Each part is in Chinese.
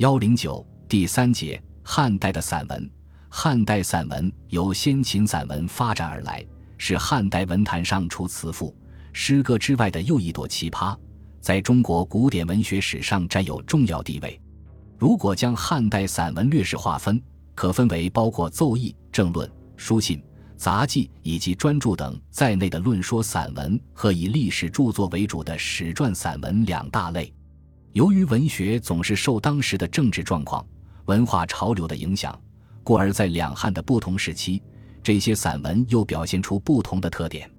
幺零九第三节汉代的散文。汉代散文由先秦散文发展而来，是汉代文坛上除词赋、诗歌之外的又一朵奇葩，在中国古典文学史上占有重要地位。如果将汉代散文略式划分，可分为包括奏议、政论、书信、杂记以及专著等在内的论说散文和以历史著作为主的史传散文两大类。由于文学总是受当时的政治状况、文化潮流的影响。故而在两汉的不同时期，这些散文又表现出不同的特点。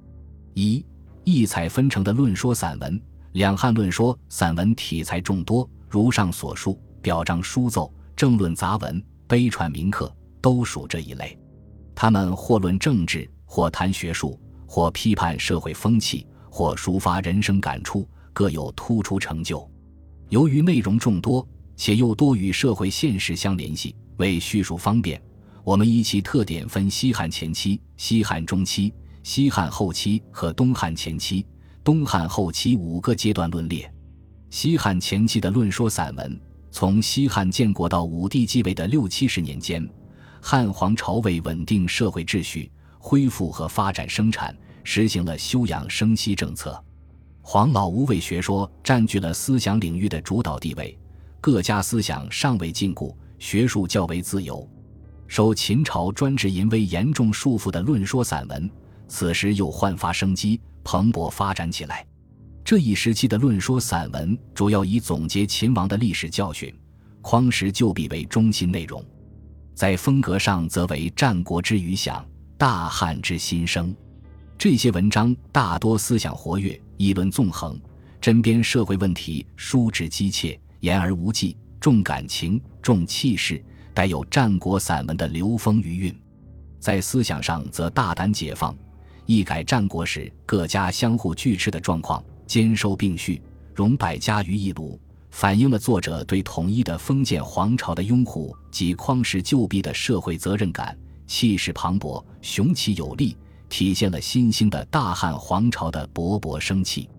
一异彩纷呈的论说散文，两汉论说散文题材众多，如上所述，表彰书奏、政论杂文、碑传铭刻，都属这一类。他们或论政治，或谈学术，或批判社会风气，或抒发人生感触，各有突出成就。由于内容众多，且又多与社会现实相联系。为叙述方便，我们依其特点分西汉前期、西汉中期、西汉后期和东汉前期、东汉后期五个阶段论列。西汉前期的论说散文，从西汉建国到武帝继位的六七十年间，汉皇朝为稳定社会秩序、恢复和发展生产，实行了休养生息政策。黄老无为学说占据了思想领域的主导地位，各家思想尚未禁锢。学术较为自由，受秦朝专制淫威严重束缚的论说散文，此时又焕发生机，蓬勃发展起来。这一时期的论说散文主要以总结秦王的历史教训、匡时旧弊为中心内容，在风格上则为战国之余响、大汉之新生。这些文章大多思想活跃，议论纵横，针砭社会问题，疏直机切，言而无忌。重感情，重气势，带有战国散文的流风余韵。在思想上则大胆解放，一改战国时各家相互拒斥的状况，兼收并蓄，融百家于一炉，反映了作者对统一的封建皇朝的拥护及匡时旧弊的社会责任感。气势磅礴，雄奇有力，体现了新兴的大汉皇朝的勃勃生气。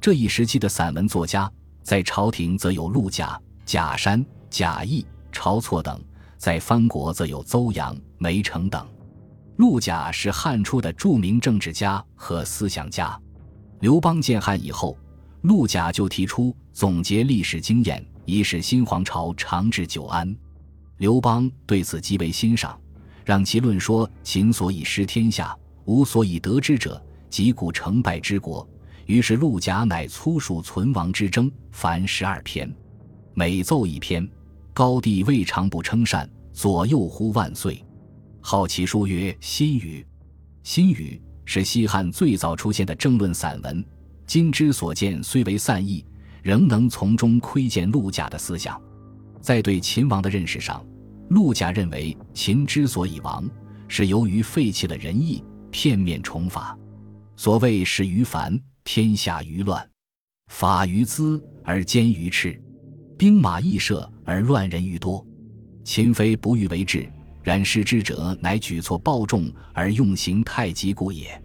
这一时期的散文作家，在朝廷则有陆贾。贾山、贾谊、晁错等，在藩国则有邹阳、梅城等。陆贾是汉初的著名政治家和思想家。刘邦建汉以后，陆贾就提出总结历史经验，以使新皇朝长治久安。刘邦对此极为欣赏，让其论说秦所以失天下，无所以得之者，即古成败之国。于是陆贾乃粗述存亡之争，凡十二篇。每奏一篇，高帝未尝不称善，左右呼万岁。号其书曰《新语》。《新语》是西汉最早出现的政论散文。今之所见虽为散佚，仍能从中窥见陆贾的思想。在对秦王的认识上，陆贾认为秦之所以亡，是由于废弃了仁义，片面重法。所谓始于繁，天下于乱；法于资，而奸于赤。兵马易设而乱人愈多，秦非不欲为治，然失之者乃举措暴众而用刑太极故也。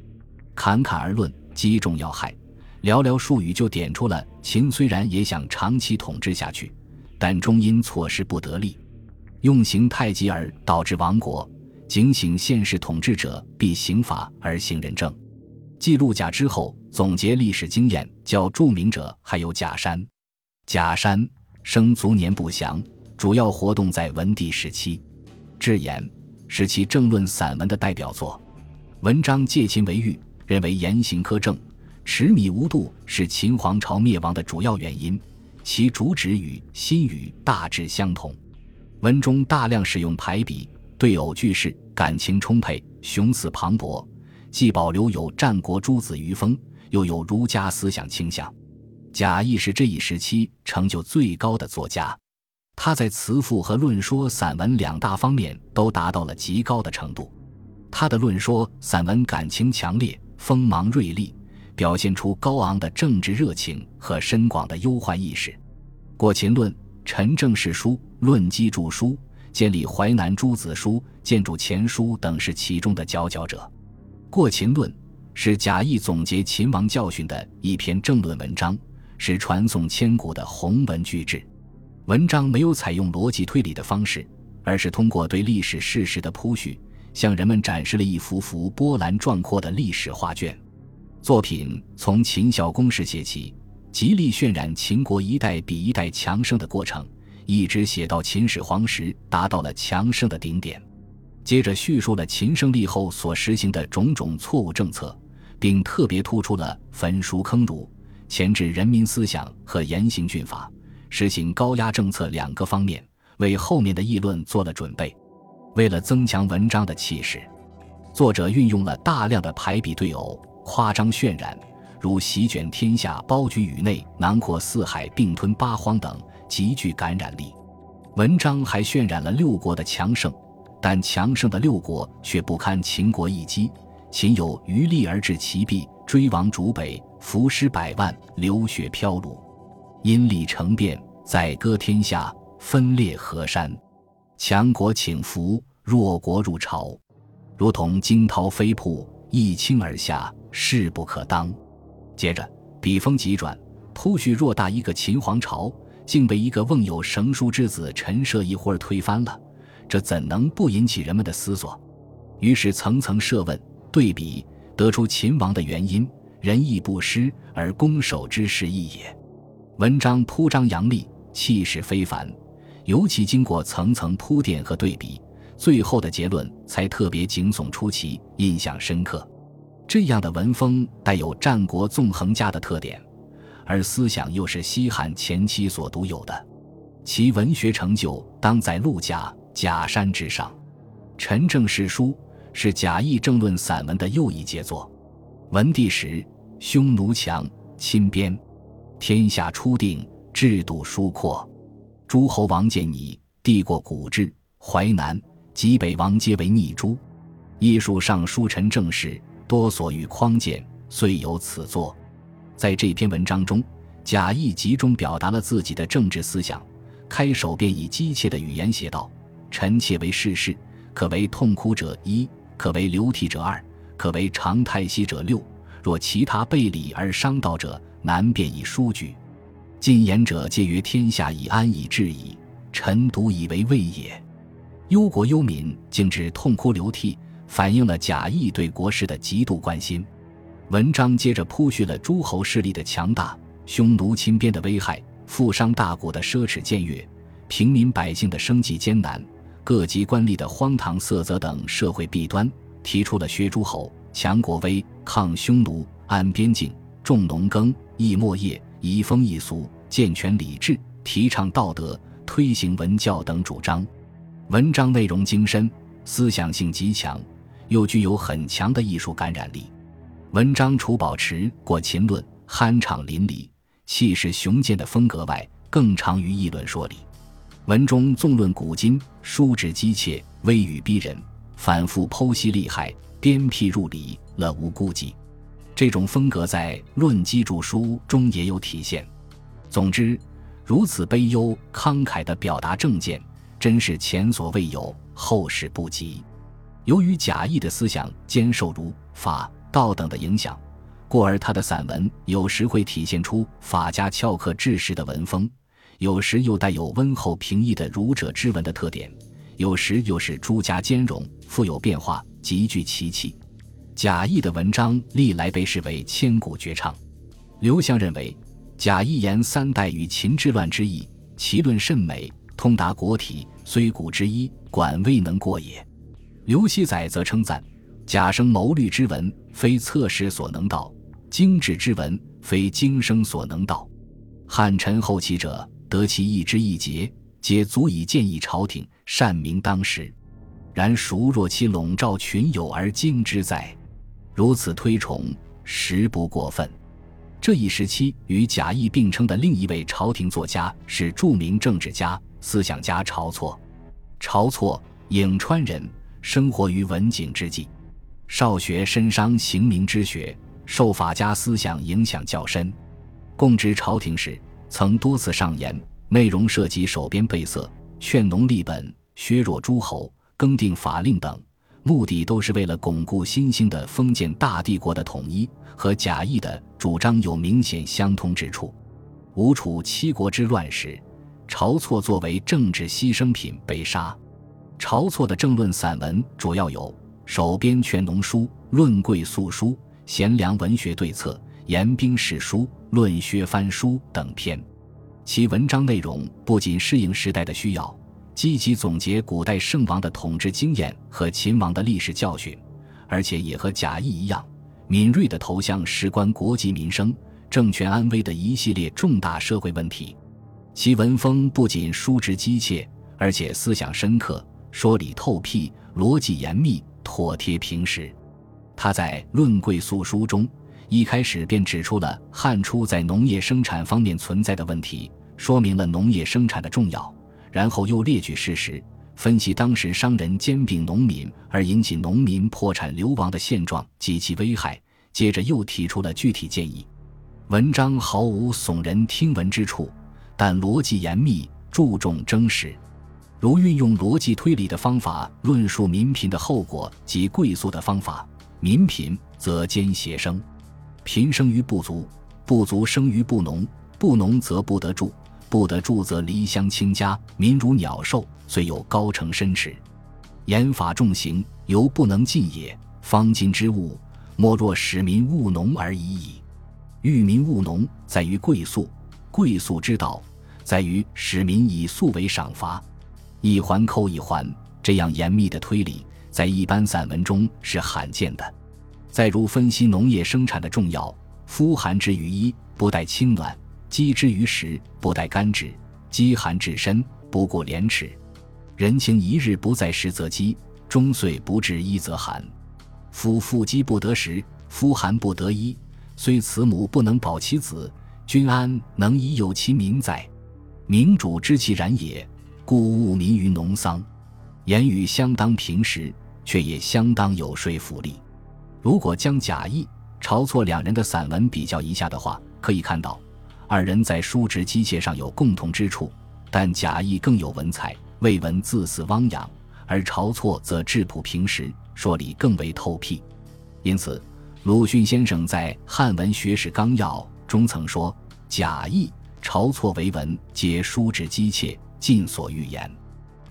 侃侃而论，击中要害，寥寥数语就点出了秦虽然也想长期统治下去，但终因措施不得力，用刑太急而导致亡国。警醒现世统治者必刑法而行仁政。记录贾之后，总结历史经验较著名者还有贾山，贾山。生卒年不详，主要活动在文帝时期。智言是其政论散文的代表作，文章借秦为喻，认为严刑苛政、持米无度是秦皇朝灭亡的主要原因。其主旨与《新语》大致相同。文中大量使用排比、对偶句式，感情充沛，雄词磅礴，既保留有战国诸子余风，又有儒家思想倾向。贾谊是这一时期成就最高的作家，他在词赋和论说散文两大方面都达到了极高的程度。他的论说散文感情强烈、锋芒锐利，表现出高昂的政治热情和深广的忧患意识。《过秦论》《陈政史书》《论基著书》《建立淮南诸子书》《建筑前书》等是其中的佼佼者。《过秦论》是贾谊总结秦王教训的一篇政论文章。是传颂千古的鸿文巨制，文章没有采用逻辑推理的方式，而是通过对历史事实的铺叙，向人们展示了一幅幅波澜壮阔的历史画卷。作品从秦孝公时写起，极力渲染秦国一代比一代强盛的过程，一直写到秦始皇时，达到了强盛的顶点。接着叙述了秦胜利后所实行的种种错误政策，并特别突出了焚书坑儒、钳制人民思想和严刑峻法、实行高压政策两个方面，为后面的议论做了准备。为了增强文章的气势，作者运用了大量的排比对偶。夸张渲染，如席卷天下、包举宇内、囊括四海、并吞八荒等，极具感染力。文章还渲染了六国的强盛，但强盛的六国却不堪秦国一击。秦有余力而至其壁，追亡逐北，伏尸百万，流血飘橹，因利成变，宰割天下，分裂河山。强国请服，弱国入朝，如同惊涛飞瀑，一倾而下。势不可当。接着，笔锋急转，铺叙偌大一个秦皇朝，竟被一个瓮有绳书之子陈涉一会儿推翻了，这怎能不引起人们的思索？于是层层设问、对比，得出秦王的原因：仁义不施而攻守之势异也。文章铺张扬丽，气势非凡，尤其经过层层铺垫和对比，最后的结论才特别惊悚出奇，印象深刻。这样的文风带有战国纵横家的特点，而思想又是西汉前期所独有的，其文学成就当在陆贾、贾山之上。《陈政史书》是贾谊政论散文的又一杰作。文帝时，匈奴强，亲边，天下初定，制度疏阔。诸侯王见拟，帝过古制，淮南、及北王皆为逆诸。艺术上书陈政事。多所欲匡谏，遂有此作。在这篇文章中，贾谊集中表达了自己的政治思想。开首便以机切的语言写道：“臣妾为世事，可为痛哭者一，可为流涕者二，可为长叹息者六。若其他背礼而伤道者，难辨以书举。进言者皆曰：天下已安以治矣，臣独以为未也。忧国忧民，竟至痛哭流涕。”反映了贾谊对国事的极度关心。文章接着铺叙了诸侯势力的强大、匈奴侵边的危害、富商大贾的奢侈僭越、平民百姓的生计艰难、各级官吏的荒唐色泽等社会弊端，提出了削诸侯、强国威、抗匈奴、安边境、重农耕、抑末业、移风易俗、健全礼制、提倡道德、推行文教等主张。文章内容精深，思想性极强。又具有很强的艺术感染力，文章除保持过秦论酣畅淋漓、气势雄健的风格外，更长于议论说理。文中纵论古今，书指机切，微语逼人，反复剖析利害，鞭辟入里，乐无孤寂。这种风格在《论机注书》中也有体现。总之，如此悲忧慷慨的表达政见，真是前所未有，后世不及。由于贾谊的思想坚守儒、法、道等的影响，故而他的散文有时会体现出法家翘课治世的文风，有时又带有温厚平易的儒者之文的特点，有时又是诸家兼容，富有变化，极具奇气。贾谊的文章历来被视为千古绝唱。刘向认为，贾谊言三代与秦之乱之意，其论甚美，通达国体，虽古之一，管未能过也。刘熙载则称赞贾生谋虑之文，非策时所能道；精致之文，非经生所能道。汉臣后期者，得其一之一节，皆足以建议朝廷，善明当时。然孰若其笼罩群友而精之在？如此推崇，实不过分。这一时期与贾谊并称的另一位朝廷作家是著名政治家、思想家晁错。晁错，颍川人。生活于文景之际，少学深伤刑名之学，受法家思想影响较深。供职朝廷时，曾多次上言，内容涉及守边备色、劝农立本、削弱诸侯、更定法令等，目的都是为了巩固新兴的封建大帝国的统一，和贾谊的主张有明显相通之处。吴楚七国之乱时，晁错作为政治牺牲品被杀。晁错的政论散文主要有《守边权农书》《论贵素书》《贤良文学对策》《严兵事书》《论削藩书》等篇。其文章内容不仅适应时代的需要，积极总结古代圣王的统治经验和秦王的历史教训，而且也和贾谊一样，敏锐地投向事关国计民生、政权安危的一系列重大社会问题。其文风不仅书直机切，而且思想深刻。说理透辟，逻辑严密，妥帖平实。他在《论贵素书》中一开始便指出了汉初在农业生产方面存在的问题，说明了农业生产的重要。然后又列举事实，分析当时商人兼并农民而引起农民破产流亡的现状及其危害。接着又提出了具体建议。文章毫无耸人听闻之处，但逻辑严密，注重真实。如运用逻辑推理的方法论述民贫的后果及贵速的方法，民贫则兼邪生，贫生于不足，不足生于不农，不农则不得住，不得住则离乡倾家，民如鸟兽，虽有高城深池，严法重刑，犹不能尽也。方今之物，莫若使民务农而已矣。欲民务农，在于贵速；贵速之道，在于使民以粟为赏罚。一环扣一环，这样严密的推理，在一般散文中是罕见的。再如分析农业生产的重要：夫寒之于衣，不待清暖；饥之于食，不待干止；饥寒至身，不顾廉耻。人情一日不在食则饥，终岁不至衣则寒。夫妇饥不得食，夫寒不得衣，虽慈母不能保其子，君安能以有其民哉？明主知其然也。故务民于农桑，言语相当平实，却也相当有说服力。如果将贾谊、晁错两人的散文比较一下的话，可以看到，二人在书直机械上有共同之处，但贾谊更有文采，未闻字似汪洋；而晁错则质朴平实，说理更为透辟。因此，鲁迅先生在《汉文学史纲要》中曾说：“贾谊、晁错为文，皆书直机切。”尽所欲言，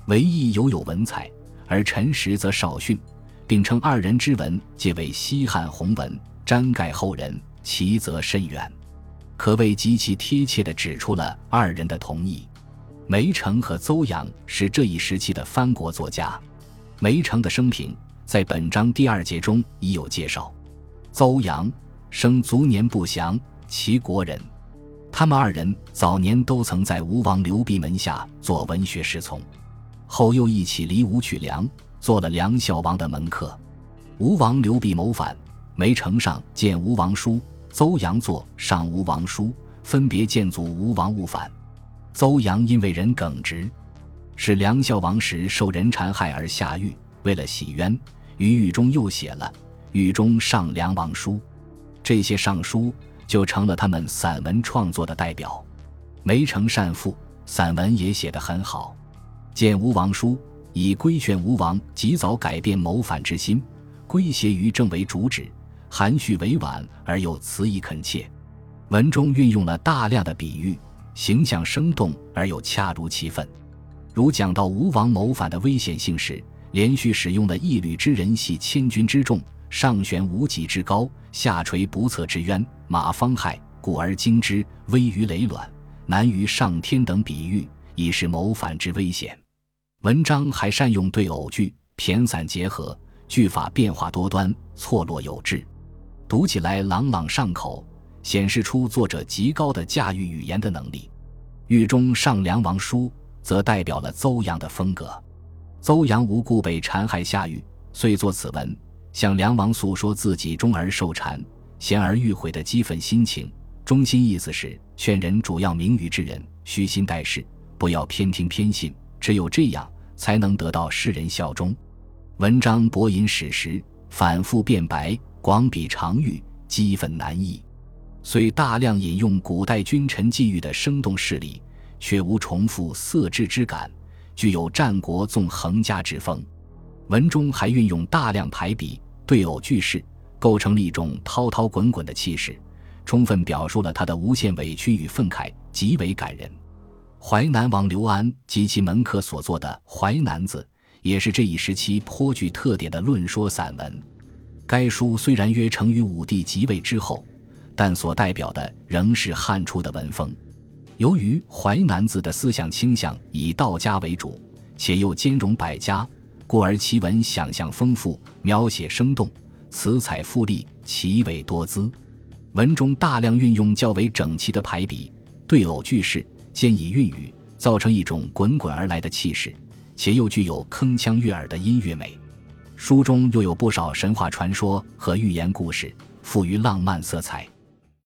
唯亦犹有文采，而陈实则少逊，并称二人之文皆为西汉鸿文，瞻盖后人，其则甚远，可谓极其贴切地指出了二人的同意。梅城和邹阳是这一时期的藩国作家，梅城的生平在本章第二节中已有介绍。邹阳生卒年不详，齐国人。他们二人早年都曾在吴王刘濞门下做文学侍从，后又一起离吴取梁，做了梁孝王的门客。吴王刘濞谋反，梅城上见吴王书，邹阳作上吴王书，分别谏阻吴王误反。邹阳因为人耿直，是梁孝王时受人残害而下狱，为了洗冤，于狱中又写了《狱中上梁王书》，这些上书。就成了他们散文创作的代表。梅城善赋，散文也写得很好。见吴王书，以规劝吴王及早改变谋反之心，归结于政为主旨，含蓄委婉而又词意恳切。文中运用了大量的比喻，形象生动而又恰如其分。如讲到吴王谋反的危险性时，连续使用了一缕之人系千钧之重。上悬无脊之高，下垂不测之渊，马方害，故而惊之；危于累卵，难于上天等比喻，以示谋反之危险。文章还善用对偶句，骈散结合，句法变化多端，错落有致，读起来朗朗上口，显示出作者极高的驾驭语言的能力。狱中上梁王书则代表了邹阳的风格。邹阳无故被残害下狱，遂作此文。向梁王诉说自己终而受禅、贤而欲毁的激愤心情，中心意思是劝人主要名于之人虚心待事，不要偏听偏信，只有这样才能得到世人效忠。文章博引史实，反复辩白，广比长喻，激愤难抑。虽大量引用古代君臣际遇的生动事例，却无重复色质之感，具有战国纵横家之风。文中还运用大量排比。对偶句式构成了一种滔滔滚滚的气势，充分表述了他的无限委屈与愤慨，极为感人。淮南王刘安及其门客所作的《淮南子》，也是这一时期颇具特点的论说散文。该书虽然约成于武帝即位之后，但所代表的仍是汉初的文风。由于《淮南子》的思想倾向以道家为主，且又兼容百家，故而其文想象丰富，描写生动，词采富丽，奇伟多姿。文中大量运用较为整齐的排比、对偶句式，兼以韵语，造成一种滚滚而来的气势，且又具有铿锵悦耳的音乐美。书中又有不少神话传说和寓言故事，富于浪漫色彩。